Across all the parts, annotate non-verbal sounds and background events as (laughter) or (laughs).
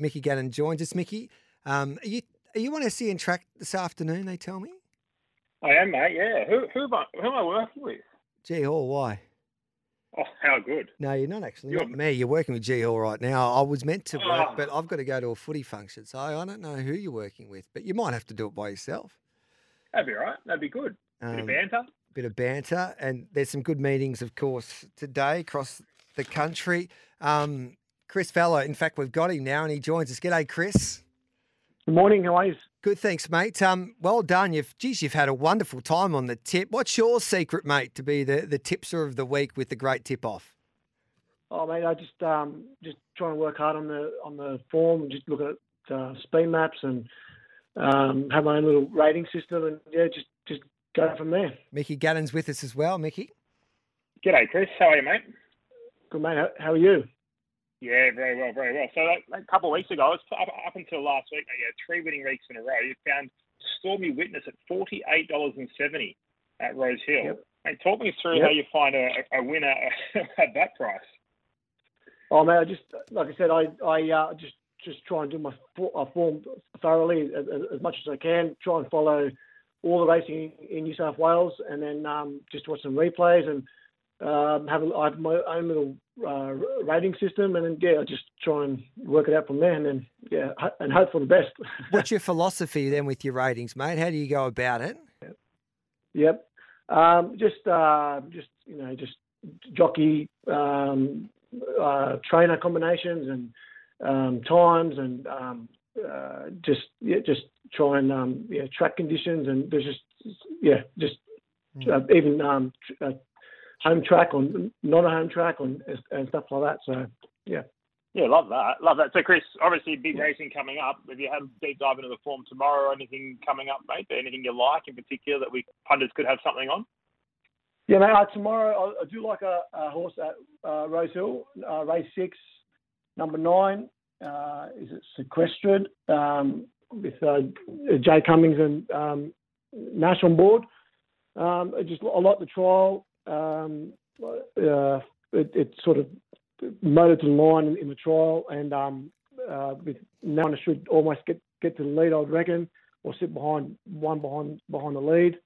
Mickey Gannon joins us. Mickey, um, are you are you on SEN track this afternoon? They tell me. I am, mate. Yeah. Who who am I, who am I working with? G Hall, why? Oh, how good. No, you're not actually. You're- Not me. You're working with G Hall right now. I was meant to work, Oh. but I've got to go to a footy function, so I don't know who you're working with. But you might have to do it by yourself. That'd be all right. That'd be good. Bit Um, of banter. bit of banter, and there's some good meetings, of course, today across the country. Um, Chris Fellow, in fact, we've got him now, and he joins us. G'day, Chris. Good morning, how are you? Good, thanks, mate. Um, well done. You've, geez, you've had a wonderful time on the tip. What's your secret, mate, to be the, the tipster of the week with the great tip off? Oh, mate, I just um just trying to work hard on the on the form, and just look at uh, speed maps and um, have my own little rating system, and yeah, just just go from there. Mickey Gannon's with us as well. Mickey, G'day, Chris. How are you, mate? Good mate, how, how are you? Yeah, very well, very well. So like, a couple of weeks ago, it's up, up until last week, you had three winning weeks in a row. You found Stormy Witness at forty-eight dollars and seventy at Rose Hill. Yep. Mate, talk me through Yep. how you find a, a winner (laughs) at that price. Oh, mate, I just like I said, I I uh, just just try and do my uh, form thoroughly as, as- as much as I can. Try and follow all the racing in New South Wales, and then um, just watch some replays and um, have a, I have my own little uh, rating system, and then yeah, I just try and work it out from there, and then yeah, ho- and hope for the best. (laughs) what's your philosophy then with your ratings, mate? How do you go about it? Yep. Um, just, uh, just you know, just jockey um, uh, trainer combinations and um, times and um, uh, just yeah, just try and um, yeah, track conditions and there's just yeah, just uh, even um, tr- uh, home track or not a home track and, and stuff like that. So yeah. Yeah, love that. Love that. So, Chris, obviously, big racing coming up. Have you had a deep dive into the form tomorrow or anything coming up, mate? Anything you like in particular that we punters could have something on? Yeah, mate. Uh, tomorrow, I, I do like a, a horse at uh, Rose Hill, uh, race six, number nine. Uh, is it sequestered um, with uh, Jay Cummings and um, Nash on board? Um, just I like the trial. Um, uh, it, it sort of motored to the line in, in the trial, and um, uh, now I should almost get get to the lead, I'd reckon, or sit behind one behind behind the lead.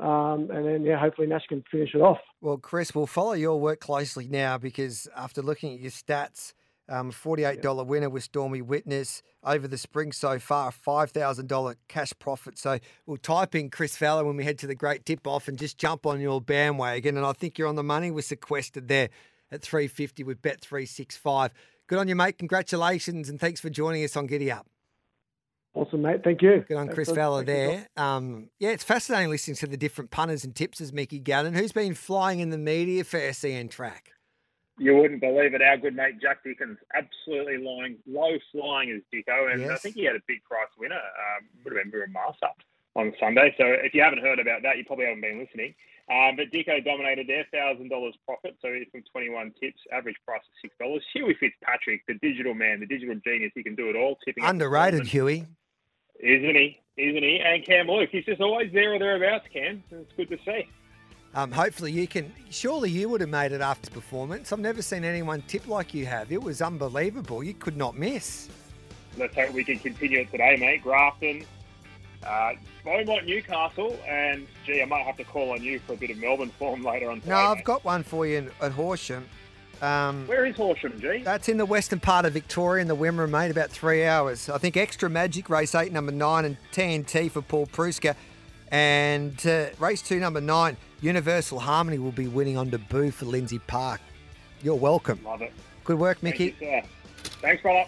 Um, and then, yeah, hopefully Nash can finish it off. Well, Chris, we'll follow your work closely now because after looking at your stats, um, $48 winner with Stormy Witness over the spring so far, $5,000 cash profit. So we'll type in Chris Fowler when we head to the great tip off and just jump on your bandwagon. And I think you're on the money. We're sequestered there at 350 with Bet365. Good on you, mate. Congratulations and thanks for joining us on Giddy Up. Awesome, mate. Thank you. Good on Thanks Chris for- Fowler there. Um, yeah, it's fascinating listening to the different punters and tips as Mickey Gannon. Who's been flying in the media for SEN track? You wouldn't believe it. Our good mate Jack Dickens, absolutely lying, low flying as Dicko, and I think he had a big price winner. Um, would have been Miramasa on Sunday. So if you haven't heard about that, you probably haven't been listening. Um, but Dicko dominated there, thousand dollars profit. So he's from twenty one tips, average price of six dollars. Huey Fitzpatrick, the digital man, the digital genius, he can do it all. Tipping Underrated. Huey. isn't he? Isn't he? And Cam Luke, he's just always there or thereabouts. Cam, it's good to see. Um, hopefully you can. Surely you would have made it after performance. I've never seen anyone tip like you have. It was unbelievable. You could not miss. let's hope we can continue it today, mate. Grafton, uh, Beaumont, Newcastle, and gee, I might have to call on you for a bit of Melbourne form later on. Today, No, I've mate. got one for you in, at Horsham. Um, Where is Horsham, G? that's in the western part of Victoria in the Wimmera, mate, about three hours. I think Extra Magic, race eight, number nine, and TNT for Paul Preusker. And uh, race two, number nine, Universal Harmony will be winning on debut for Lindsay Park. You're welcome. Love it. Good work, Thank Mickey. you, sir. Thanks, brother.